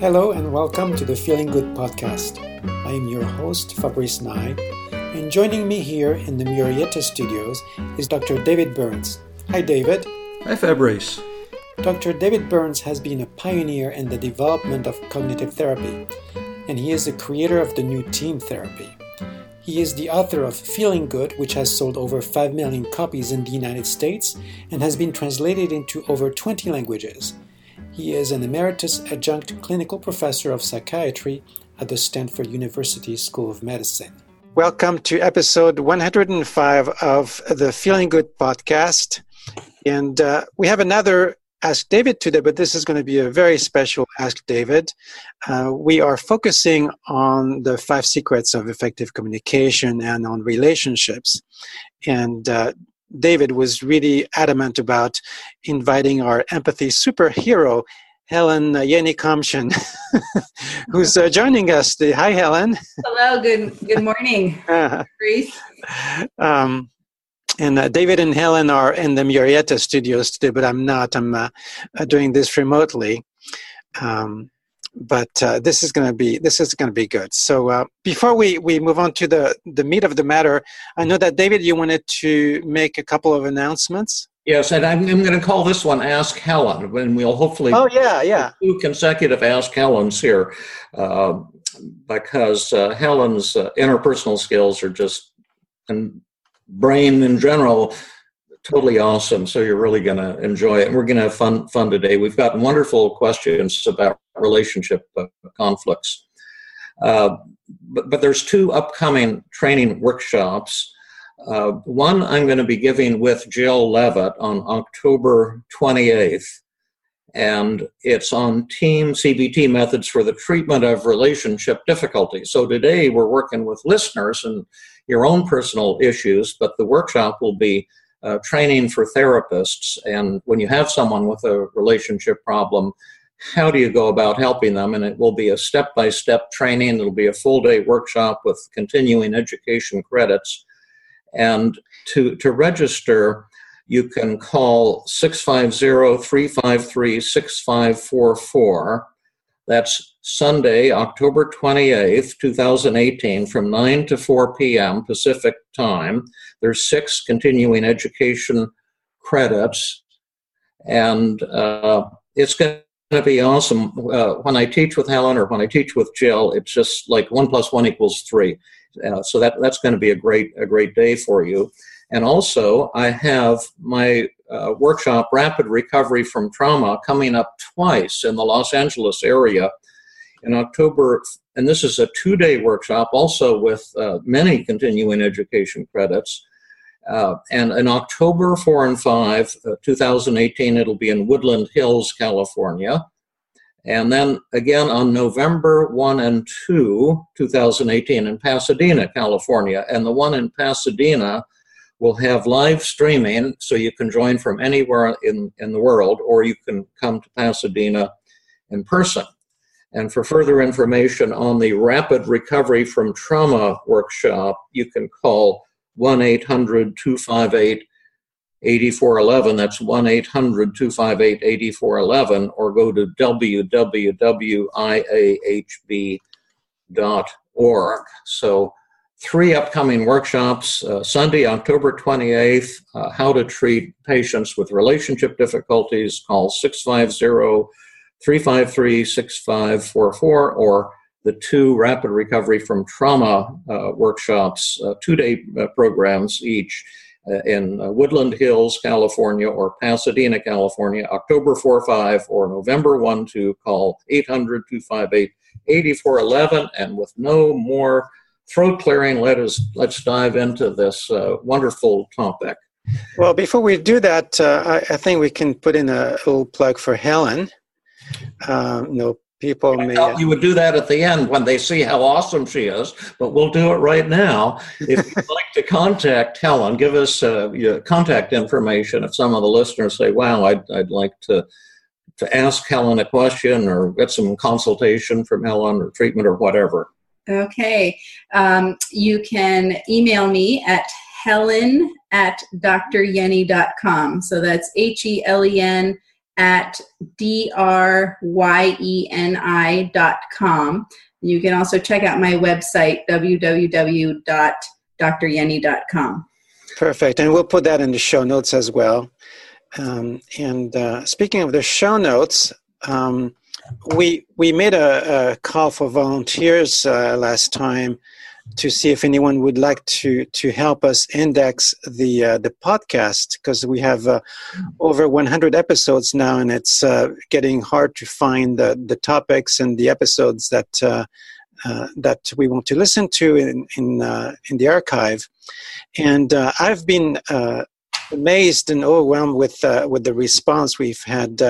Hello and welcome to the Feeling Good podcast. I am your host, Fabrice Nye, and joining me here in the Murrieta studios is Dr. David Burns. Hi, David. Hi, Fabrice. Dr. David Burns has been a pioneer in the development of cognitive therapy, and he is the creator of the new team therapy. He is the author of Feeling Good, which has sold over 5 million copies in the United States and has been translated into over 20 languages. He is an emeritus adjunct clinical professor of psychiatry at the Stanford University School of Medicine. Welcome to episode 105 of the Feeling Good podcast. And uh, we have another Ask David today, but this is going to be a very special Ask David. Uh, we are focusing on the five secrets of effective communication and on relationships. And uh, David was really adamant about inviting our empathy superhero, Helen Yeni-Komshian, who's uh, joining us. Hi, Helen. Hello. Good. Good morning, uh, um, and uh, David and Helen are in the Murrieta studios today, but I'm not. I'm uh, doing this remotely. Um, but uh, this is going to be this is going to be good. So uh, before we, we move on to the the meat of the matter, I know that David, you wanted to make a couple of announcements. Yes, and I'm, I'm going to call this one "Ask Helen," and we'll hopefully oh yeah yeah two consecutive Ask Helens here, uh, because uh, Helen's uh, interpersonal skills are just and brain in general totally awesome. So you're really going to enjoy it. And we're going to have fun fun today. We've got wonderful questions about relationship uh, conflicts. Uh, but, but there's two upcoming training workshops. Uh, one I'm going to be giving with Jill Levitt on October 28th, and it's on team CBT methods for the treatment of relationship difficulties. So today we're working with listeners and your own personal issues, but the workshop will be uh, training for therapists. And when you have someone with a relationship problem, how do you go about helping them? And it will be a step by step training. It'll be a full day workshop with continuing education credits. And to, to register, you can call 650 353 6544. That's Sunday, October 28th, 2018, from 9 to 4 p.m. Pacific time. There's six continuing education credits, and uh, it's going to be awesome. Uh, when I teach with Helen or when I teach with Jill, it's just like one plus one equals three. Uh, so that that's going to be a great a great day for you. And also, I have my uh, workshop, Rapid Recovery from Trauma, coming up twice in the Los Angeles area in October. And this is a two day workshop, also with uh, many continuing education credits. Uh, and in October 4 and 5, uh, 2018, it'll be in Woodland Hills, California. And then again on November 1 and 2, 2018, in Pasadena, California. And the one in Pasadena will have live streaming, so you can join from anywhere in, in the world, or you can come to Pasadena in person. And for further information on the Rapid Recovery from Trauma workshop, you can call 1 800 258 8411. That's 1 800 258 8411, or go to www.iahb.org. So, three upcoming workshops uh, Sunday, October 28th, uh, How to Treat Patients with Relationship Difficulties. Call 650 353 6544 or the two rapid recovery from trauma uh, workshops, uh, two day uh, programs each uh, in uh, Woodland Hills, California, or Pasadena, California, October 4 5 or November 1 2. Call 800 258 8411. And with no more throat clearing, let us, let's dive into this uh, wonderful topic. Well, before we do that, I, I, think we can put in a little plug for Helen. Um, people may. you would do that at the end when they see how awesome she is, but we'll do it right now. If you'd like to contact Helen, give us uh, your contact information. If some of the listeners say, "Wow, I'd, I'd like to." To ask Helen a question or get some consultation from Helen or treatment or whatever. Okay. Um, you can email me at helen at dryenny.com. So that's H E L E N at dryeni.com. You can also check out my website, www.dryenny.com. Perfect. And we'll put that in the show notes as well. Um, and uh, speaking of the show notes, um, we we made a, a call for volunteers uh, last time to see if anyone would like to to help us index the uh, the podcast because we have uh, over 100 episodes now and it's uh, getting hard to find the the topics and the episodes that uh, uh, that we want to listen to in in uh, in the archive. And I've been amazed and overwhelmed with with the response we've had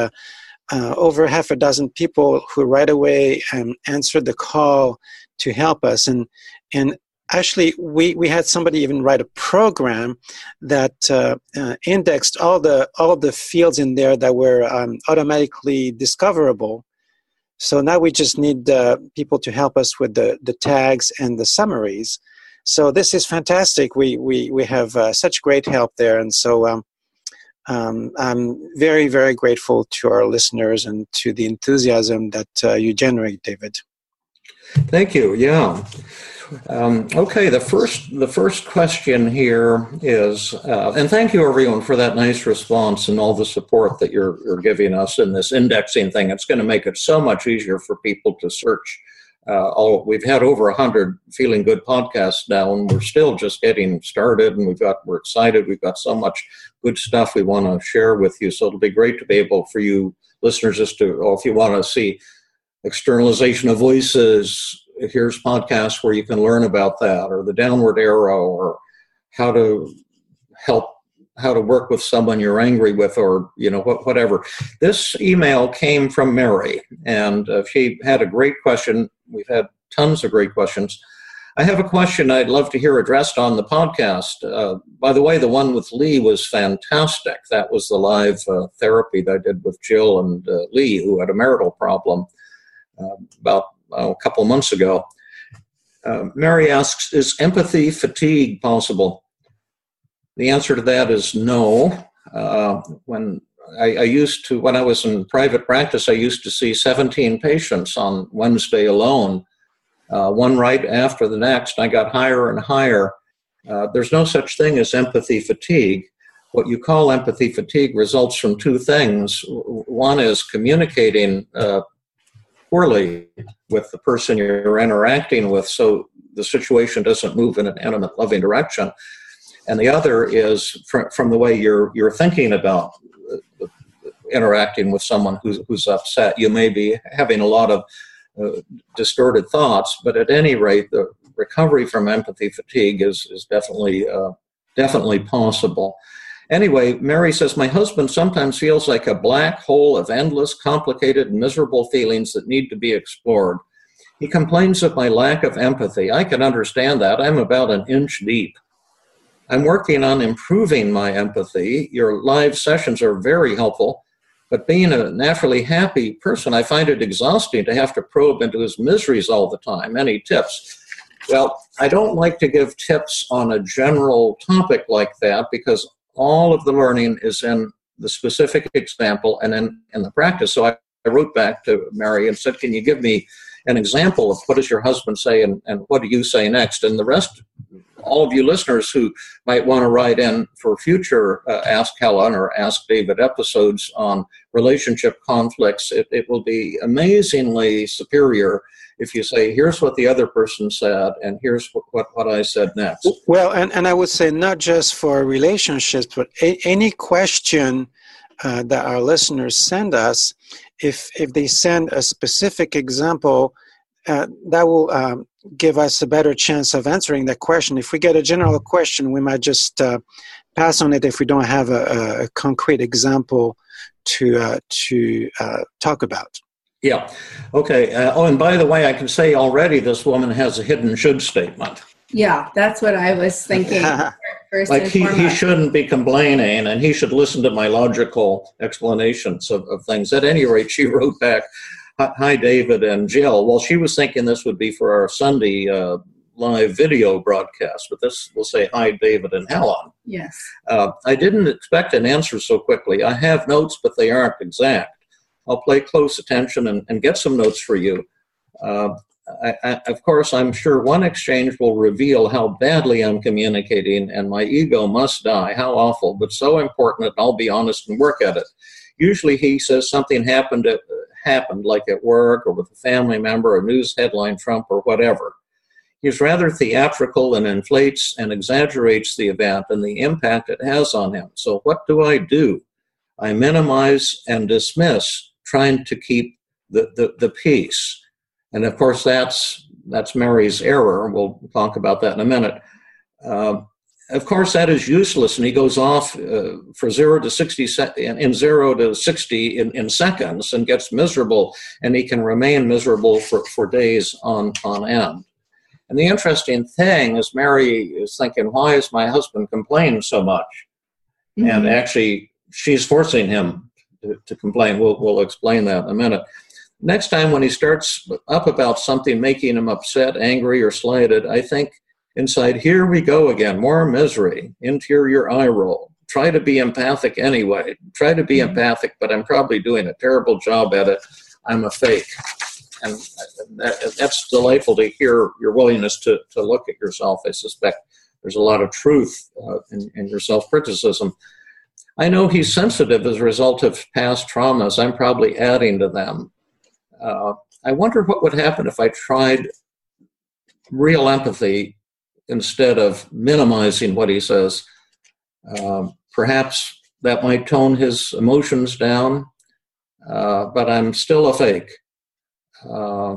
uh, over half a dozen people who right away um, answered the call to help us. And and actually we, we had somebody even write a program that uh, uh, indexed all the all the fields in there that were um, automatically discoverable. So now we just need uh, people to help us with the, the tags and the summaries. So this is fantastic. We we, we have uh, such great help there. And so um, um, i'm very very grateful to our listeners and to the enthusiasm that uh, you generate david thank you yeah um, okay, the first the first question here is, uh, and thank you everyone for that nice response and all the support that you're, you're giving us in this indexing thing. It's going to make it so much easier for people to search. Uh, all we've had over a hundred feeling good podcasts now, and we're still just getting started. And we've got we're excited. We've got so much good stuff we want to share with you. So it'll be great to be able for you listeners just to, or if you want to see externalization of voices. Here's podcasts where you can learn about that, or the downward arrow, or how to help how to work with someone you're angry with or you know whatever. This email came from mary and uh, she had a great question. We've had tons of great questions. I have a question i'd love to hear addressed on the podcast. Uh, by the way the one with lee was fantastic. That was the live uh, therapy that i did with jill and uh, lee who had a marital problem about uh, a couple months ago. Uh, Mary asks, is empathy fatigue possible? The answer to that is no. Uh, when I, I, used to, when I was in private practice, I used to see 17 patients on Wednesday alone, uh, one right after the next. I got higher and higher. Uh, there's no such thing as empathy fatigue. What you call empathy fatigue results from two things. One is communicating uh, poorly with the person you're interacting with so the situation doesn't move in an intimate loving direction. And the other is from, from the way you're you're thinking about uh, interacting with someone who's, who's upset. You may be having a lot of uh, distorted thoughts but at any rate the recovery from empathy fatigue is is definitely uh, definitely possible Anyway, Mary says, My husband sometimes feels like a black hole of endless, complicated, miserable feelings that need to be explored. He complains of my lack of empathy. I can understand that. I'm about an inch deep. I'm working on improving my empathy. Your live sessions are very helpful, but being a naturally happy person, I find it exhausting to have to probe into his miseries all the time. Any tips? Well, I don't like to give tips on a general topic like that because all of the learning is in the specific example and then in the practice. So I, I wrote back to Mary and said, Can you give me an example of what does your husband say and, and what do you say next? And the rest, all of you listeners who might want to write in for future uh, Ask Helen or Ask David episodes on relationship conflicts, it, it will be amazingly superior if you say, here's what the other person said, and here's what, what, what I said next. Well, and, and I would say not just for relationships, but a, any question uh, that our listeners send us, if, if they send a specific example, uh, that will um, give us a better chance of answering that question. If we get a general question, we might just uh, pass on it if we don't have a, a concrete example to uh, to uh, talk about. Yeah. Okay. Uh, oh, and by the way, I can say already this woman has a hidden should statement. Yeah, that's what I was thinking. like he, he shouldn't be complaining and he should listen to my logical explanations of, of things. At any rate, she wrote back, Hi, David and Jill. Well, she was thinking this would be for our Sunday uh, live video broadcast, but this will say, Hi, David and Helen. Yes. Uh, I didn't expect an answer so quickly. I have notes, but they aren't exact. I'll pay close attention and, and get some notes for you. Uh, I, I, of course, I'm sure one exchange will reveal how badly I'm communicating, and my ego must die. How awful, but so important that I'll be honest and work at it. Usually, he says something happened at, happened, like at work or with a family member, a news headline, Trump, or whatever. He's rather theatrical and inflates and exaggerates the event and the impact it has on him. So, what do I do? I minimize and dismiss, trying to keep the, the, the peace. And of course, that's that's Mary's error. We'll talk about that in a minute. Uh, of course, that is useless, and he goes off uh, for zero to sixty se- in, in, zero to sixty in, in seconds and gets miserable, and he can remain miserable for, for days on on end. And the interesting thing is, Mary is thinking, "Why is my husband complaining so much?" Mm-hmm. And actually, she's forcing him to, to complain. We'll we'll explain that in a minute. Next time when he starts up about something making him upset, angry, or slighted, I think inside, here we go again, more misery, interior eye roll. Try to be empathic anyway. Try to be mm-hmm. empathic, but I'm probably doing a terrible job at it. I'm a fake. And that, that's delightful to hear your willingness to, to look at yourself. I suspect there's a lot of truth uh, in, in your self criticism. I know he's sensitive as a result of past traumas. I'm probably adding to them. Uh, I wonder what would happen if I tried real empathy instead of minimizing what he says. Uh, perhaps that might tone his emotions down, uh, but I'm still a fake. Uh,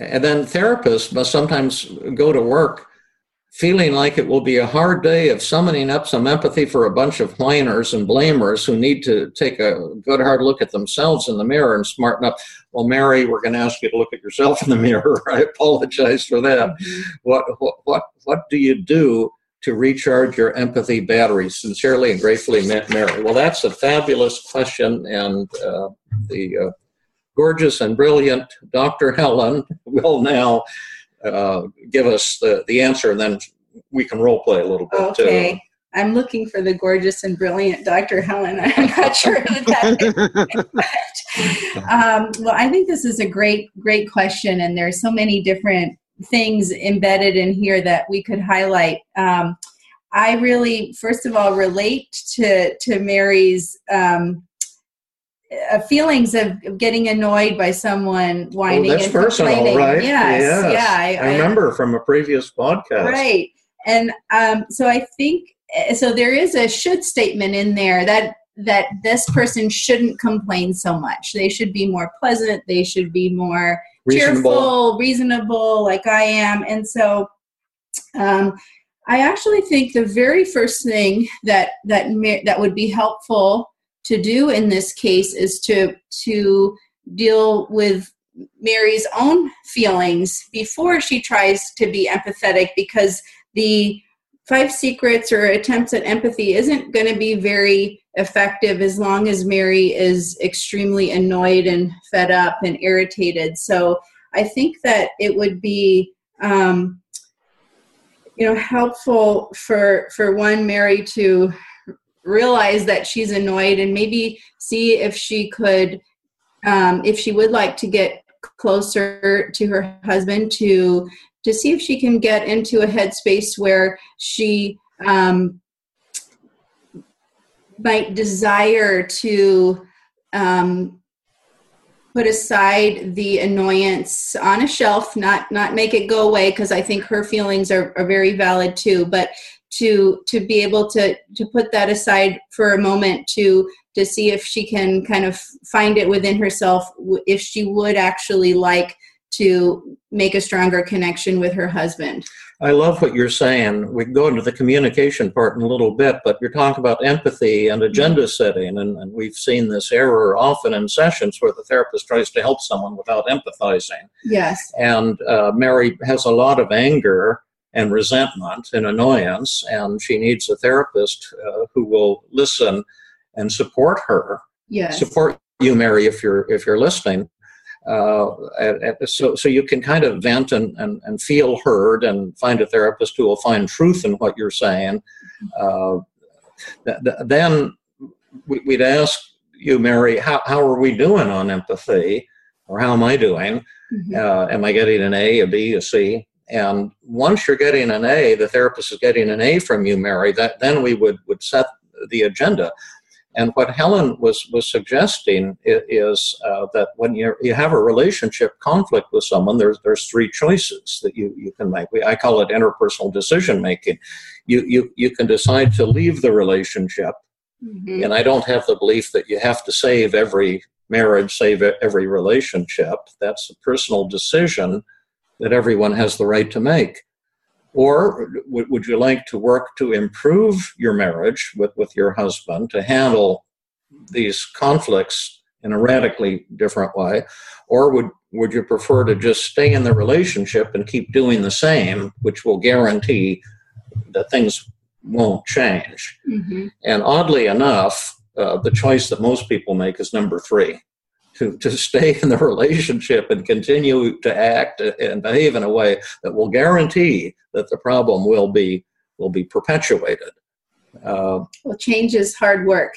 and then therapists must sometimes go to work feeling like it will be a hard day of summoning up some empathy for a bunch of whiners and blamers who need to take a good hard look at themselves in the mirror and smarten up. Well, Mary, we're going to ask you to look at yourself in the mirror. I apologize for that. Mm-hmm. What, what, what, do you do to recharge your empathy battery? Sincerely and gratefully, Mary. Well, that's a fabulous question, and uh, the uh, gorgeous and brilliant Dr. Helen will now uh, give us the, the answer, and then we can role play a little bit okay. too. I'm looking for the gorgeous and brilliant Dr. Helen. I'm not sure who that is. um, well, I think this is a great, great question, and there's so many different things embedded in here that we could highlight. Um, I really, first of all, relate to to Mary's um, uh, feelings of getting annoyed by someone whining oh, that's and personal, complaining. right? Yes, yes. yeah. I, I, remember from a previous podcast. Right, and um, so I think eh, so. There is a should statement in there that that this person shouldn't complain so much. They should be more pleasant. They should be more reasonable. cheerful, reasonable, like I am. And so, um, I actually think the very first thing that that that would be helpful to do in this case is to to deal with Mary's own feelings before she tries to be empathetic because the five secrets or attempts at empathy isn't going to be very effective as long as Mary is extremely annoyed and fed up and irritated. So I think that it would be um, you know helpful for for one Mary to realize that she's annoyed and maybe see if she could um, if she would like to get closer to her husband to to see if she can get into a headspace where she um, might desire to um, put aside the annoyance on a shelf not not make it go away because i think her feelings are, are very valid too. But to to be able to to put that aside for a moment to to see if she can kind of find it within herself if she would actually like to make a stronger connection with her husband. I love what you're saying. We can go into the communication part in a little bit, but you're talking about empathy and agenda setting, and, and, we've seen this error often in sessions where the therapist tries to help someone without empathizing. Yes. And uh, Mary has a lot of anger and resentment and annoyance, and she needs a therapist uh, who will listen and support her. Yes. Support you, Mary, if you're if you're listening. Uh, so, so you can kind of vent and, and, and feel heard and find a therapist who will find truth in what you're saying Uh, th- th- then we'd ask you, Mary, how, how are we doing on empathy? Or how am I doing? Mm-hmm. Uh, am I getting an A, a B, a C? And once you're getting an A, the therapist is getting an A from you, Mary, that then we would, would set the agenda. And what Helen was, was suggesting is uh, that when you you have a relationship conflict with someone, there's, there's three choices that you, you can make. We, I call it interpersonal decision making. You, you, you can decide to leave the relationship. Mm-hmm. And I don't have the belief that you have to save every marriage, save every relationship. That's a personal decision that everyone has the right to make? Or would you like to work to improve your marriage with, with your husband to handle these conflicts in a radically different way? Or would, would you prefer to just stay in the relationship and keep doing the same, which will guarantee that things won't change? Mm-hmm. And oddly enough, uh, the choice that most people make is number three to, to stay in the relationship and continue to act and behave in a way that will guarantee that the problem will be will be perpetuated. Uh, well, change is hard work.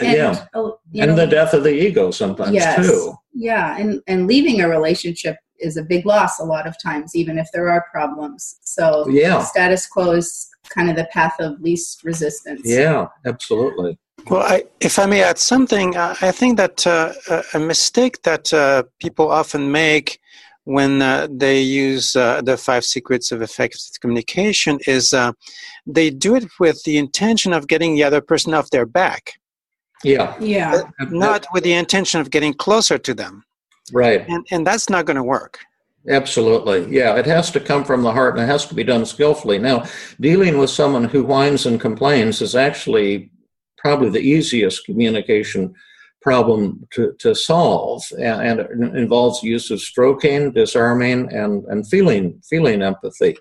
And, yeah, oh, and know, the death of the ego sometimes yes, too. Yeah, and and leaving a relationship is a big loss a lot of times, even if there are problems. So yeah, status quo is kind of the path of least resistance. Yeah, absolutely. Well, I, if I may add something, I think that uh, a mistake that uh, people often make when uh, they use uh, the five secrets of effective communication is uh, they do it with the intention of getting the other person off their back. Yeah. Yeah. Not with the intention of getting closer to them. Right. And, and that's not going to work. Absolutely. Yeah, it has to come from the heart and it has to be done skillfully. Now, dealing with someone who whines and complains is actually probably the easiest communication problem to, to solve and, involves use of stroking disarming and, and feeling feeling empathy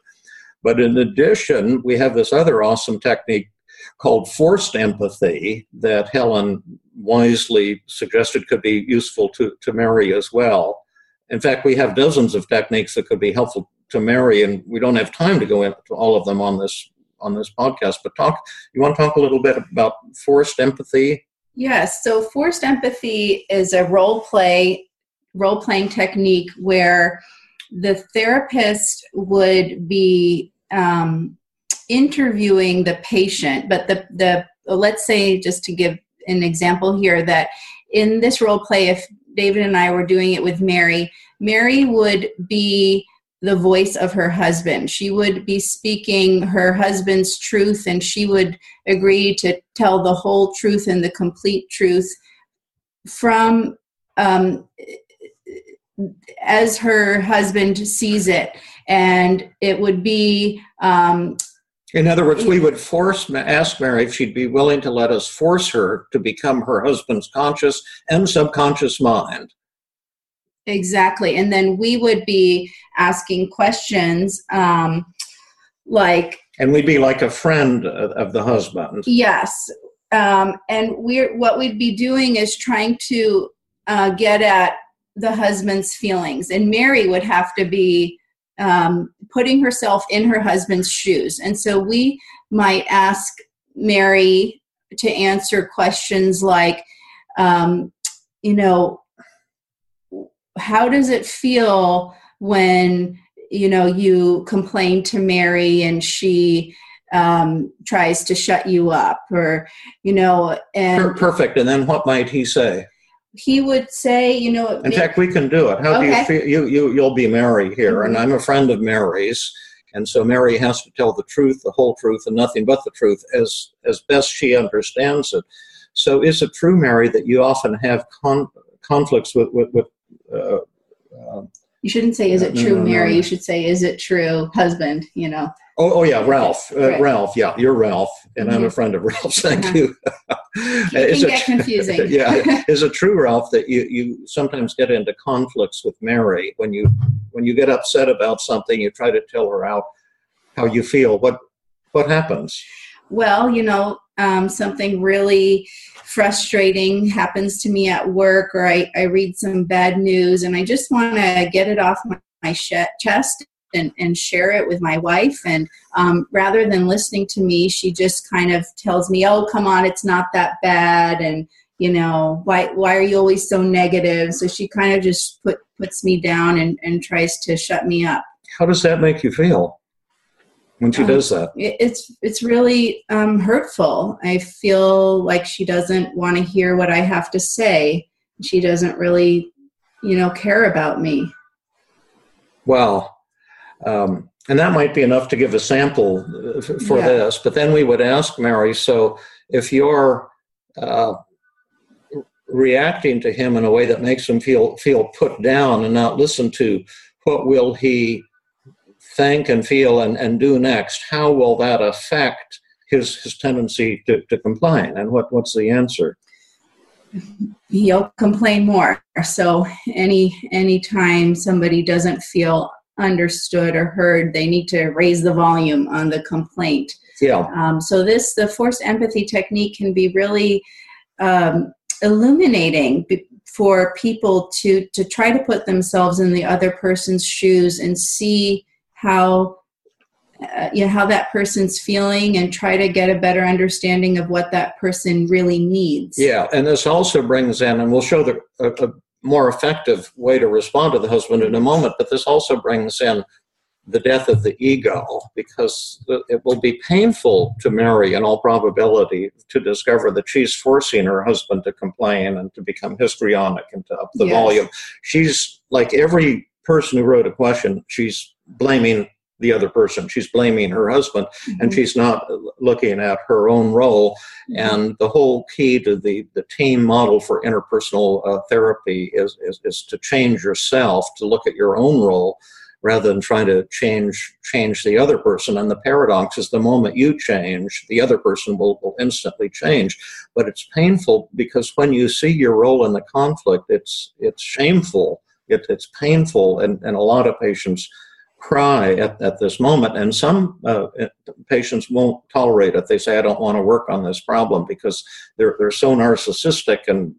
but in addition we have this other awesome technique called forced empathy that helen wisely suggested could be useful to, to mary as well in fact we have dozens of techniques that could be helpful to mary and we don't have time to go into all of them on this on this podcast. But talk, you want to talk a little bit about forced empathy? Yes. So forced empathy is a role play role playing technique where the therapist would be um, interviewing the patient, but the the let's say just to give an example here that in this role play, if David and I were doing it with Mary, Mary would be the voice of her husband. She would be speaking her husband's truth and she would agree to tell the whole truth and the complete truth from um, as her husband sees it. And it would be. Um, in other words, we would force, ask Mary if she'd be willing to let us force her to become her husband's conscious and subconscious mind. Exactly. And then we would be asking questions um, like. And we'd be like a friend of the husband. Yes. Um, and we're what we'd be doing is trying to uh, get at the husband's feelings. And Mary would have to be um, putting herself in her husband's shoes. And so we might ask Mary to answer questions like, um, you know, how does it feel when you know you complain to mary and she um, tries to shut you up or you know and perfect and then what might he say he would say you know in fact we can do it how okay. do you feel you, you you'll be mary here mm-hmm. and i'm a friend of mary's and so mary has to tell the truth the whole truth and nothing but the truth as as best she understands it so is it true mary that you often have con- conflicts with with, with uh, uh, you shouldn't say "Is it true, no, no, Mary?" You should say "Is it true, husband?" You know. Oh, oh yeah, Ralph. Uh, right. Ralph, yeah, you're Ralph, and. I'm a friend of Ralph's. Thank uh-huh. you. it can get confusing. yeah, is it true, Ralph, that you you sometimes get into conflicts with Mary when you when you get upset about something, you try to tell her out how you feel. What what happens? Well, you know, um, something really frustrating happens to me at work or I, I read some bad news and I just want to get it off my, my chest and, and share it with my wife. And um, rather than listening to me, she just kind of tells me, "Oh, come on, it's not that bad," and you know, why why are you always so negative? So she kind of just put puts me down and, and tries to shut me up. How does that make you feel when she um, does that? It's it's really um, hurtful. I feel like she doesn't want to hear what I have to say. She doesn't really, you know, care about me. Well, um, and that might be enough to give a sample uh, for yeah. this. But then we would ask Mary. So if you're uh, reacting to him in a way that makes him feel feel put down and not listen to what will he think and feel and, and do next how will that affect his his tendency to, to complain and what what's the answer he'll complain more so any anytime somebody doesn't feel understood or heard they need to raise the volume on the complaint. Yeah. Um, so this the forced empathy technique can be really um, illuminating for people to to try to put themselves in the other person's shoes and see how uh, you know how that person's feeling and try to get a better understanding of what that person really needs. Yeah and this also brings in and we'll show the a, a more effective way to respond to the husband in a moment but this also brings in the death of the ego because it will be painful to Mary, in all probability, to discover that she's forcing her husband to complain and to become histrionic and to up the yes. volume. She's like every person who wrote a question, she's blaming the other person. She's blaming her husband, mm-hmm. and she's not looking at her own role. Mm-hmm. And the whole key to the, the team model for interpersonal uh, therapy is, is, is to change yourself, to look at your own role rather than trying to change change the other person. And the paradox is the moment you change, the other person will, will instantly change. But it's painful because when you see your role in the conflict, it's it's shameful. It, it's painful, and, and a lot of patients cry at, at this moment. And some uh, patients won't tolerate it. They say, I don't want to work on this problem because they're, they're so narcissistic and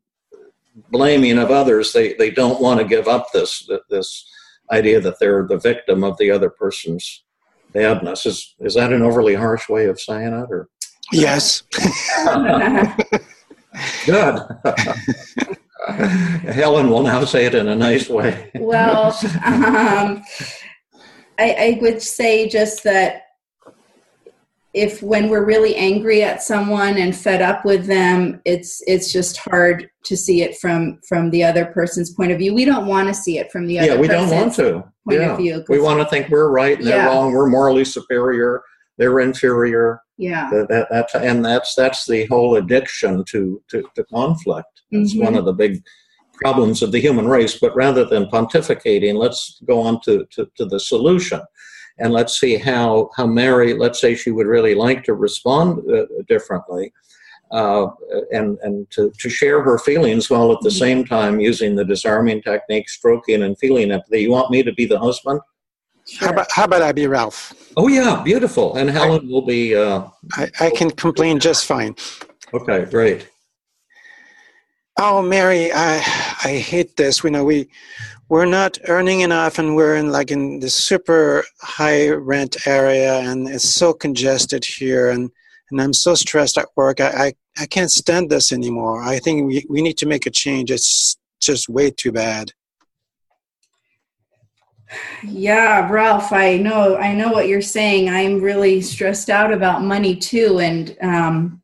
blaming of others. They, they don't want to give up this, this idea that they're the victim of the other person's badness. Is is that an overly harsh way of saying it, or? Yes. Good. Helen will now say it in a nice way. well, um, I, I would say just that if when we're really angry at someone and fed up with them it's it's just hard to see it from from the other person's point of view. We don't want to see it from the other yeah we don't want to. point yeah. of view. We want to think we're right and they're yeah. wrong. We're morally superior. They're inferior. Yeah. That, that, that's and that's that's the whole addiction to to, to conflict. It's mm-hmm. one of the big problems of the human race but rather than pontificating let's go on to, to, to the solution and let's see how how Mary, let's say she would really like to respond uh, differently, uh, and and to, to share her feelings while at the mm-hmm. same time using the disarming technique, stroking and feeling empathy. You want me to be the husband? Sure. How about how about I be Ralph? Oh yeah, beautiful. And Helen I, will be. Uh, I, I can complain just fine. Okay, great. Oh, Mary, I I hate this. We know we we're not earning enough and we're in like in this super high rent area and it's so congested here and and i'm so stressed at work. I i, I can't stand this anymore. I think we, we need to make a change. It's just way too bad. Yeah ralph i know i know what you're saying. I'm really stressed out about money too and um,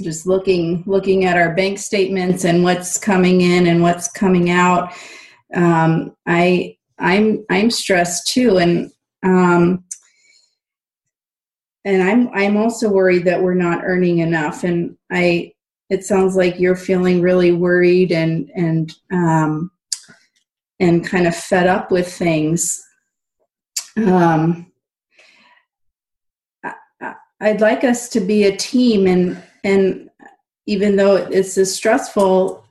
just looking looking at our bank statements and what's coming in and what's coming out um, I I'm I'm stressed too, and um, and I'm I'm also worried that we're not earning enough. And I it sounds like you're feeling really worried and and um, and kind of fed up with things. Um, I'd like us to be a team, and and even though it's stressful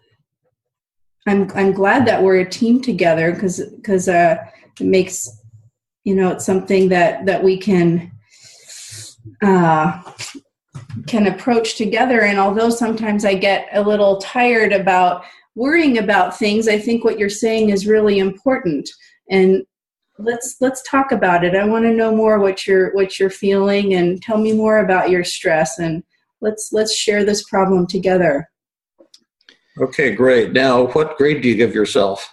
I'm I'm glad that we're a team together because because uh, it makes you know it's something that that we can uh, can approach together. And although sometimes I get a little tired about worrying about things, I think what you're saying is really important. And let's let's talk about it. I want to know more what you're what you're feeling and tell me more about your stress and let's let's share this problem together. Okay, great. Now, what grade do you give yourself?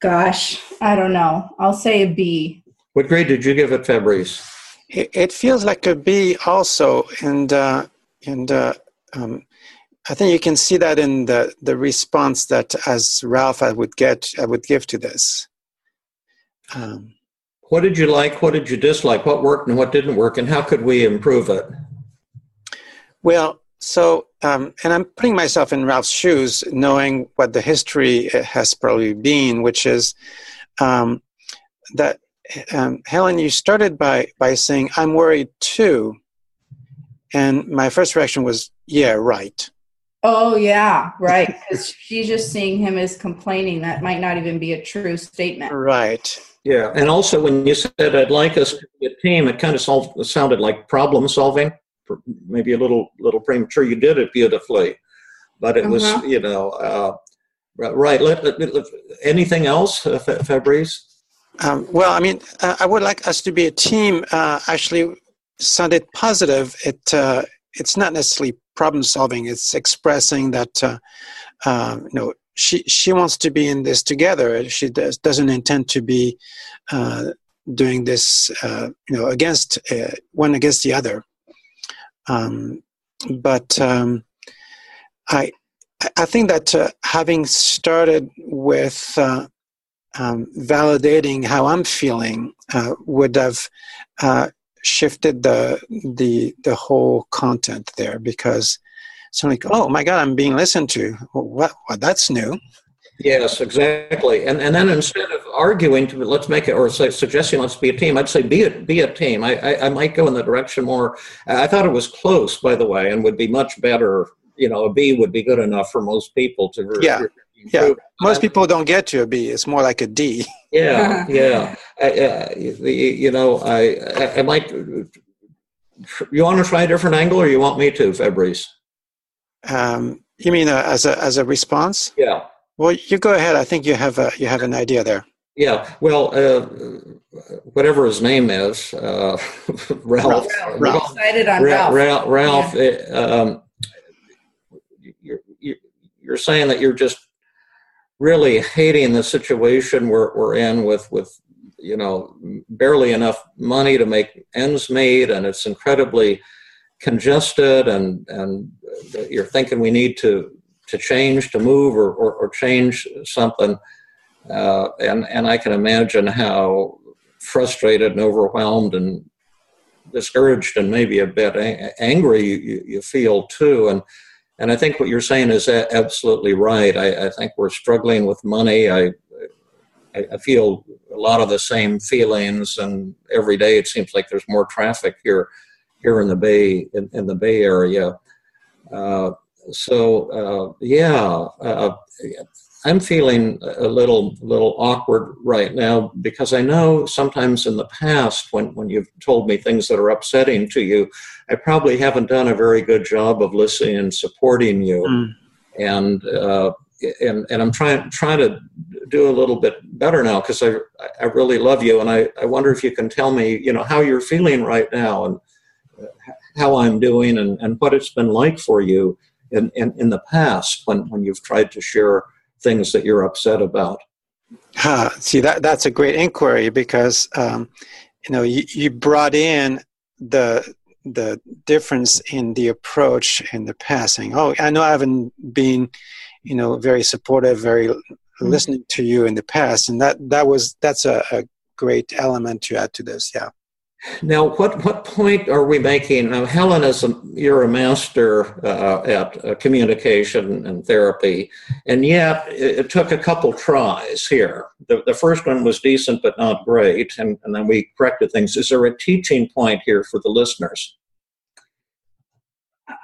Gosh, I don't know. I'll say a B. What grade did you give it, Fabrice? It, it feels like a B also, and uh, and uh, um, I think you can see that in the the response that as Ralph I would get I would give to this. Um, what did you like? What did you dislike? What worked and what didn't work, and how could we improve it? Well, so um, and I'm putting myself in Ralph's shoes, knowing what the history has probably been, which is um, that um, Helen, you started by by saying I'm worried too, and my first reaction was, yeah, right. Oh yeah, right. Because she's just seeing him as complaining. That might not even be a true statement. Right. Yeah, and also when you said I'd like us to be a team, it kind of solved, sounded like problem solving. Maybe a little little premature. You did it beautifully, but it uh-huh. was you know uh, right. Let, let, let, anything else, uh, Fabrice? Um, well, I mean, uh, I would like us to be a team. Uh, actually, sounded positive. It uh, it's not necessarily problem solving. It's expressing that uh, uh, you know she she wants to be in this together. She does, doesn't intend to be uh, doing this uh, you know against uh, one against the other. Um, but um, I I think that uh, having started with um, validating how I'm feeling would have shifted the the the whole content there because it's like oh my god i'm being listened to. What, what that's new. Yes exactly. And and then instead of arguing to let's make it or say, suggesting let's be a team i'd say be a be a team. I, I, I might go in the direction more. I thought it was close by the way and would be much better you know a b would be good enough for most people to yeah. yeah. most people don't get to a b it's more like a d. Yeah yeah. Uh, you know I, I, I might you want to try a different angle or you want me to fabrice? Um, you mean uh, as a as a response? Yeah. Well you go ahead i think you have a you have an idea there yeah well uh, whatever his name is uh, ralph. Ralph, ralph. Excited on ralph. Ralph, ralph yeah. it, um, you're, you're saying that you're just really hating the situation we're, we're in with with you know barely enough money to make ends meet and it's incredibly congested and and you're thinking we need to to change to move or, or, or change something uh, and and I can imagine how frustrated and overwhelmed and discouraged and maybe a bit angry you, you feel too and and I think what you're saying is absolutely right. I, I think we're struggling with money. I, I, feel a lot of the same feelings, and every day it seems like there's more traffic here, here in the Bay in, in the Bay Area. Uh, so uh, yeah, uh, I'm feeling a little little awkward right now because I know sometimes in the past when when you've told me things that are upsetting to you, I probably haven't done a very good job of listening and supporting you, mm. and uh, and and I'm trying trying to do a little bit better now because I I really love you and I I wonder if you can tell me you know how you're feeling right now and how I'm doing and and what it's been like for you in in, in the past when when you've tried to share things that you're upset about? Ah, see that that's a great inquiry because um, you know you, you brought in the the difference in the approach in the passing. Oh, I know I haven't been, you know, very supportive, very mm-hmm. listening to you in the past, and that that was that's a, a great element to add to this. Yeah. Now, what, what point are we making? Now, Helen, is a, you're a master uh, at uh, communication and therapy, and yet it, it, took a couple tries here. The, the first one was decent but not great, and, and then we corrected things. Is there a teaching point here for the listeners?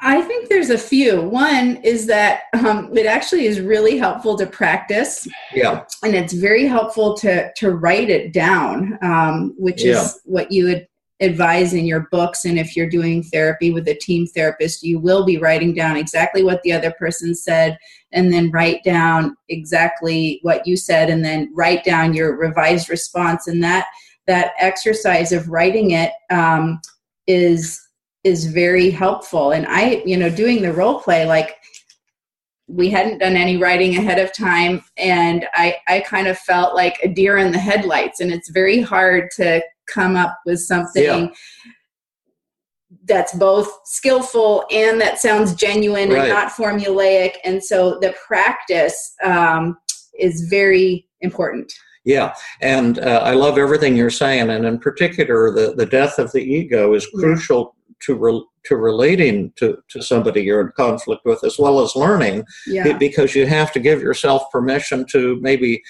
I think there's a few. One is that um, it actually is really helpful to practice. Yeah. And it's very helpful to to write it down, um, which yeah. is what you would advise in your books and if you're doing therapy with a team therapist you will be writing down exactly what the other person said and then write down exactly what you said and then write down your revised response and that that exercise of writing it um, is is very helpful. And i you know doing the role play like we hadn't done any writing ahead of time and i i kind of felt like a deer in the headlights and it's very hard to come up with something yeah. that's both skillful and that sounds genuine right. and not formulaic. And so the practice um, is very important. Yeah, and uh, I love everything you're saying, and in particular, the, the death of the ego is crucial to re- to relating to, to somebody you're in conflict with, as well as learning, yeah. because you have to give yourself permission to maybe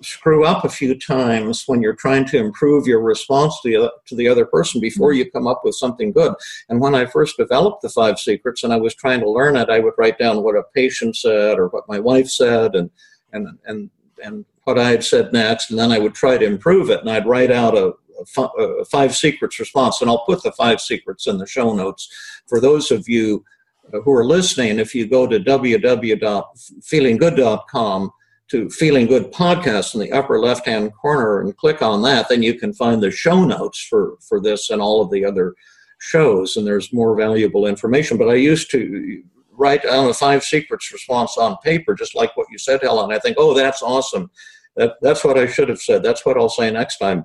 screw up a few times when you're trying to improve your response to the, to the other person before mm-hmm. you come up with something good. And when I first developed the five secrets and I was trying to learn it, I would write down what a patient said or what my wife said and and and and what I had said next, and then I would try to improve it, and I'd write out a, a five secrets response, and I'll put the five secrets in the show notes for those of you uh, who are listening. If you go to www.feelinggood.com to Feeling Good podcast in the upper left hand corner and click on that, then you can find the show notes for, for this and all of the other shows, and there's more valuable information. But I used to write down a five secrets response on paper, just like what you said, Helen. I think, oh, that's awesome. That, that's what I should have said. That's what I'll say next time.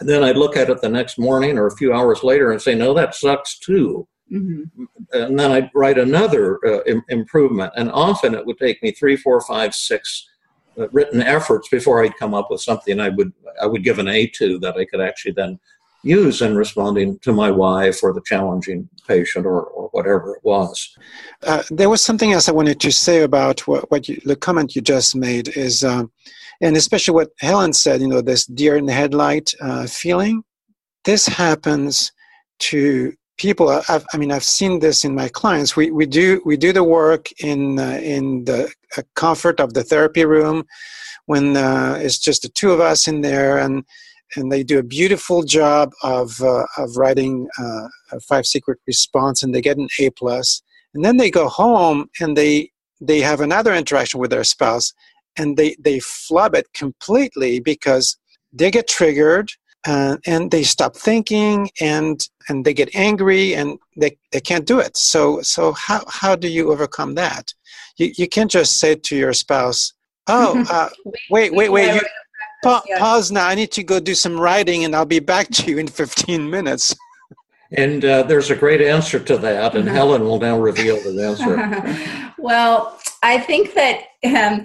And then I'd look at it the next morning or a few hours later and say, no, that sucks too. Mm-hmm. And then I'd write another uh, Im- improvement. And often it would take me three, four, five, six uh, written efforts before I'd come up with something I would I would give an A to that I could actually then use in responding to my wife or the challenging patient or, or whatever it was. Uh, there was something else I wanted to say about what, what you, the comment you just made is, um, and especially what Helen said, you know, this deer in the headlight uh, feeling. This happens to people I've, i mean i've seen this in my clients we, we do we do the work in uh, in the uh, comfort of the therapy room when uh, it's just the two of us in there and and they do a beautiful job of uh, of writing uh, a five secret response and they get an a plus and then they go home and they they have another interaction with their spouse and they they flub it completely because they get triggered uh, and they stop thinking and and they get angry and they, they can't do it. So so how how do you overcome that? You, you can't just say to your spouse oh uh, wait wait wait you, pa- pause now. I need to go do some writing and i'll be back to you in 15 minutes. And uh, there's a great answer to that and helen will now reveal the answer. Well i think that um,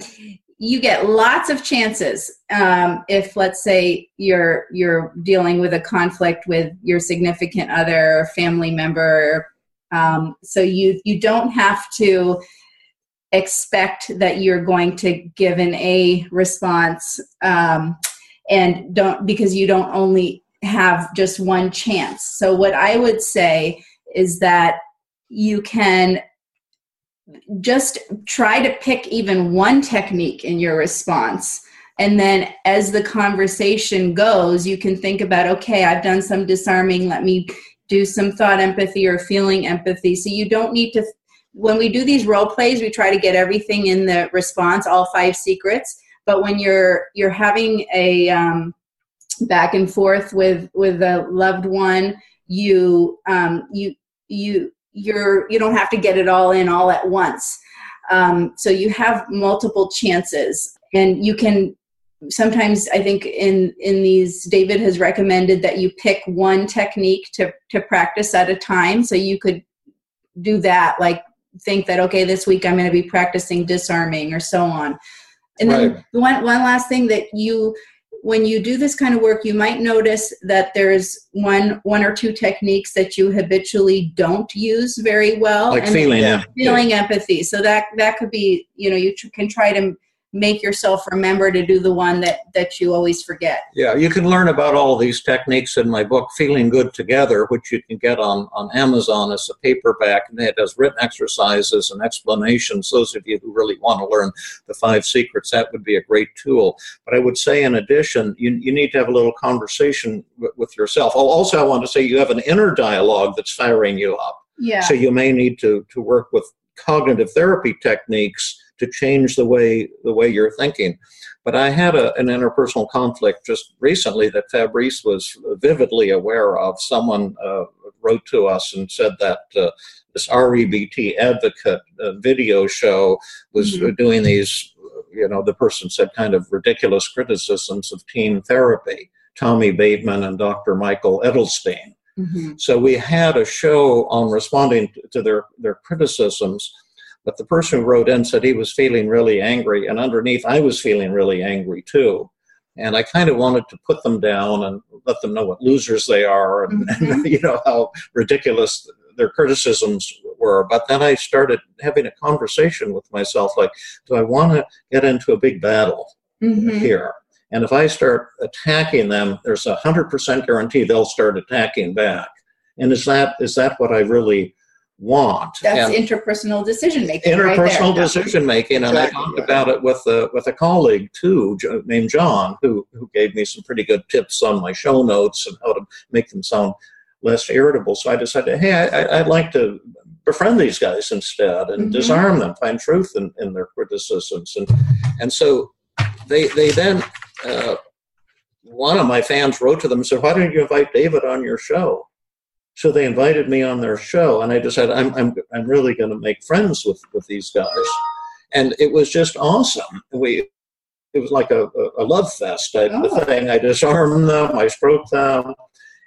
you get lots of chances um, if let's say you're you're dealing with a conflict with your significant other or family member um, so you you don't have to expect that you're going to give an a response um, and don't because you don't only have just one chance. So what i would say is that you can just try to pick even one technique in your response. And then as the conversation goes, you can think about, okay, I've done some disarming, let me do some thought empathy or feeling empathy. So you don't need to, when we do these role plays, we try to get everything in the response, all five secrets. But when you're you're having a um, back and forth with with a loved one, you um, you you you're you don't have to get it all in all at once. Um, so you have multiple chances and you can sometimes i think in in these david has recommended that you pick one technique to to practice at a time. So you could do that like think that okay this week i'm going to be practicing disarming or so on. And then right. one one last thing that you when you do this kind of work you might notice that there's one one or two techniques that you habitually don't use very well like feeling feeling empathy. So that that could be you know you tr- can try to make yourself remember to do the one that that you always forget Yeah, you can learn about all these techniques in my book, Feeling Good Together, which you can get on, on Amazon as a paperback. And it has written exercises and explanations. Those of you who really want to learn the five secrets, that would be a great tool. But I would say, in addition, you, you need to have a little conversation with, with yourself. Oh, Also, I want to say you have an inner dialogue that's firing you up. yeah So you may need to, to work with cognitive therapy techniques to change the way the way you're thinking. But I had a, an interpersonal conflict just recently that Fabrice was vividly aware of. Someone uh, wrote to us and said that uh, this REBT advocate uh, video show was Mhm. doing these, you know, the person said kind of ridiculous criticisms of team therapy. Tommy Bateman and Dr. Michael Edelstein. Mhm. So we had a show on responding to their, their criticisms, but the person who wrote in said he was feeling really angry, and underneath I was feeling really angry too. And I kind of wanted to put them down and let them know what losers they are and, and you know how ridiculous their criticisms were. But then I started having a conversation with myself like, do I want to get into a big battle? Mhm. here. And if I start attacking them, there's a hundred percent guarantee they'll start attacking back. And is that is that what I really want? that's and interpersonal decision making interpersonal right there. decision making, and I talked about it with a with a colleague too, named John, who who gave me some pretty good tips on my show notes and how to make them sound less irritable. So I decided, hey, I, I- I'd like to befriend these guys instead and Mhm. disarm them, find truth in, in their criticisms, and and so they they then. Uh, one of my fans wrote to them and said, "Why don't you invite David on your show?" So they invited me on their show, and I decided I'm I'm I'm really going to make friends with with these guys, and it was just awesome. We it was like a, a, love fest type Oh. of thing. I disarmed them, I stroked them,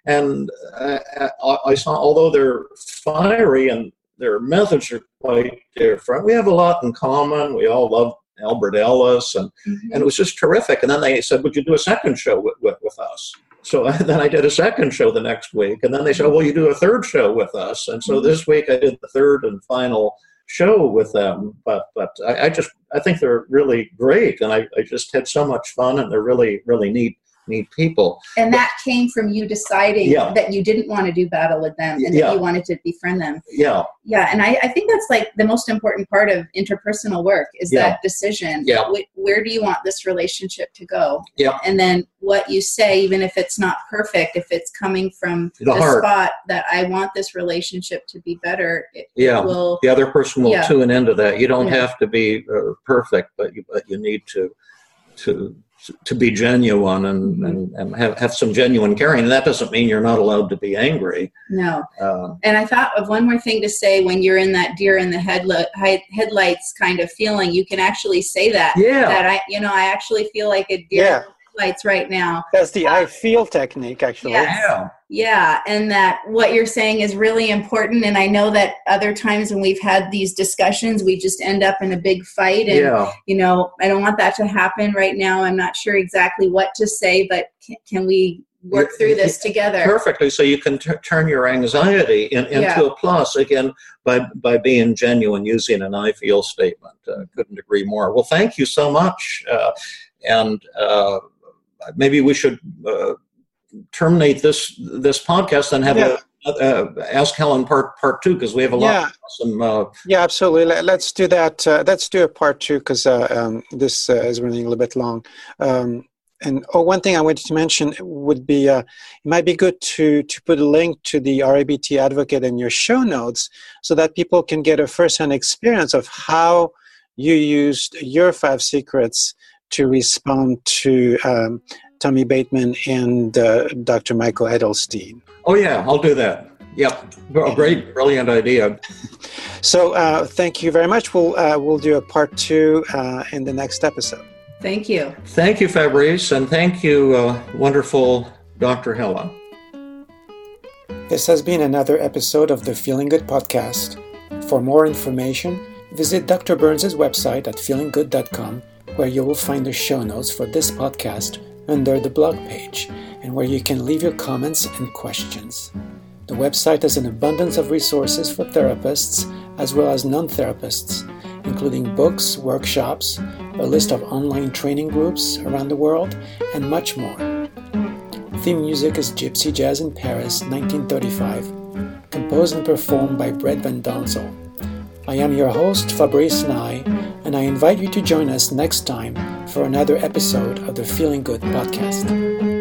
and I, I, I saw although they're fiery and their methods are quite different, we have a lot in common. We all love Albert Ellis and Mhm. and it was just terrific. And then they said, "Would you do a second show with, with, with us?" So then I did a second show the next week, and then they said, "Well, you do a third show with us." And so mm-hmm. this week I did the third and final show with them. But but I, I just I think they're really great, and I, I just had so much fun, and they're really really neat neat people. and that came from you deciding Yeah. that you didn't want to do battle with them and Yeah. that you wanted to befriend them Yeah, yeah and I, I think that's like the most important part of interpersonal work is Yeah. that decision Yeah. Wh- where do you want this relationship to go Yeah. and then what you say even if it's not perfect if it's coming from The spot that i want this relationship to be better it, it Yeah. will the other person will tune into that. You don't have to be uh, perfect, but you but you need to to to be genuine and, Mhm. and, and have, have some genuine caring. And that doesn't mean you're not allowed to be angry. no Uh, And I thought of one more thing to say when you're in that deer in the headlight, headlights kind of feeling, you can actually say that. yeah. That I, you know, I actually feel like a deer Yeah. In the headlights right now. That's the I feel technique, actually. Yes. yeah. Yeah. And that what you're saying is really important. And I know that other times when we've had these discussions, we just end up in a big fight. And, Yeah. you know, I don't want that to happen right now. I'm not sure exactly what to say, but can, can we work through this together? Perfectly. So you can t- turn your anxiety in, into Yeah. a plus again by by being genuine, using an "I feel" statement. Uh, couldn't agree more. Well, thank you so much, uh, and uh, maybe we should uh, terminate this this podcast and have Yeah. a uh, ask Helen part part two because we have a lot Yeah. of some. Uh, Yeah, absolutely. Let, let's do that. Uh, let's do a part two because uh, um, this uh, is running a little bit long. Um, and oh, one thing I wanted to mention would be uh, it might be good to to put a link to the REBT advocate in your show notes so that people can get a first-hand experience of how you used your five secrets to respond to um, Tommy Bateman and uh, Dr. Michael Edelstein. oh yeah, I'll do that. Yep, Well, great, brilliant idea. So uh, thank you very much. We'll uh, we'll do a part two uh, in the next episode. Thank you. Thank you, Fabrice, and thank you, uh, wonderful Dr. Helen. This has been another episode of the Feeling Good podcast. For more information, visit Dr. Burns' website at feelinggood.com, where you will find the show notes for this podcast under the blog page and where you can leave your comments and questions. The website has an abundance of resources for therapists as well as non therapists, including books, workshops, a list of online training groups around the world, and much more. Theme music is Gypsy Jazz in Paris, 1935, composed and performed by Brett Van Donsel. I am your host, Fabrice Nye, and I invite you to join us next time for another episode of the Feeling Good podcast.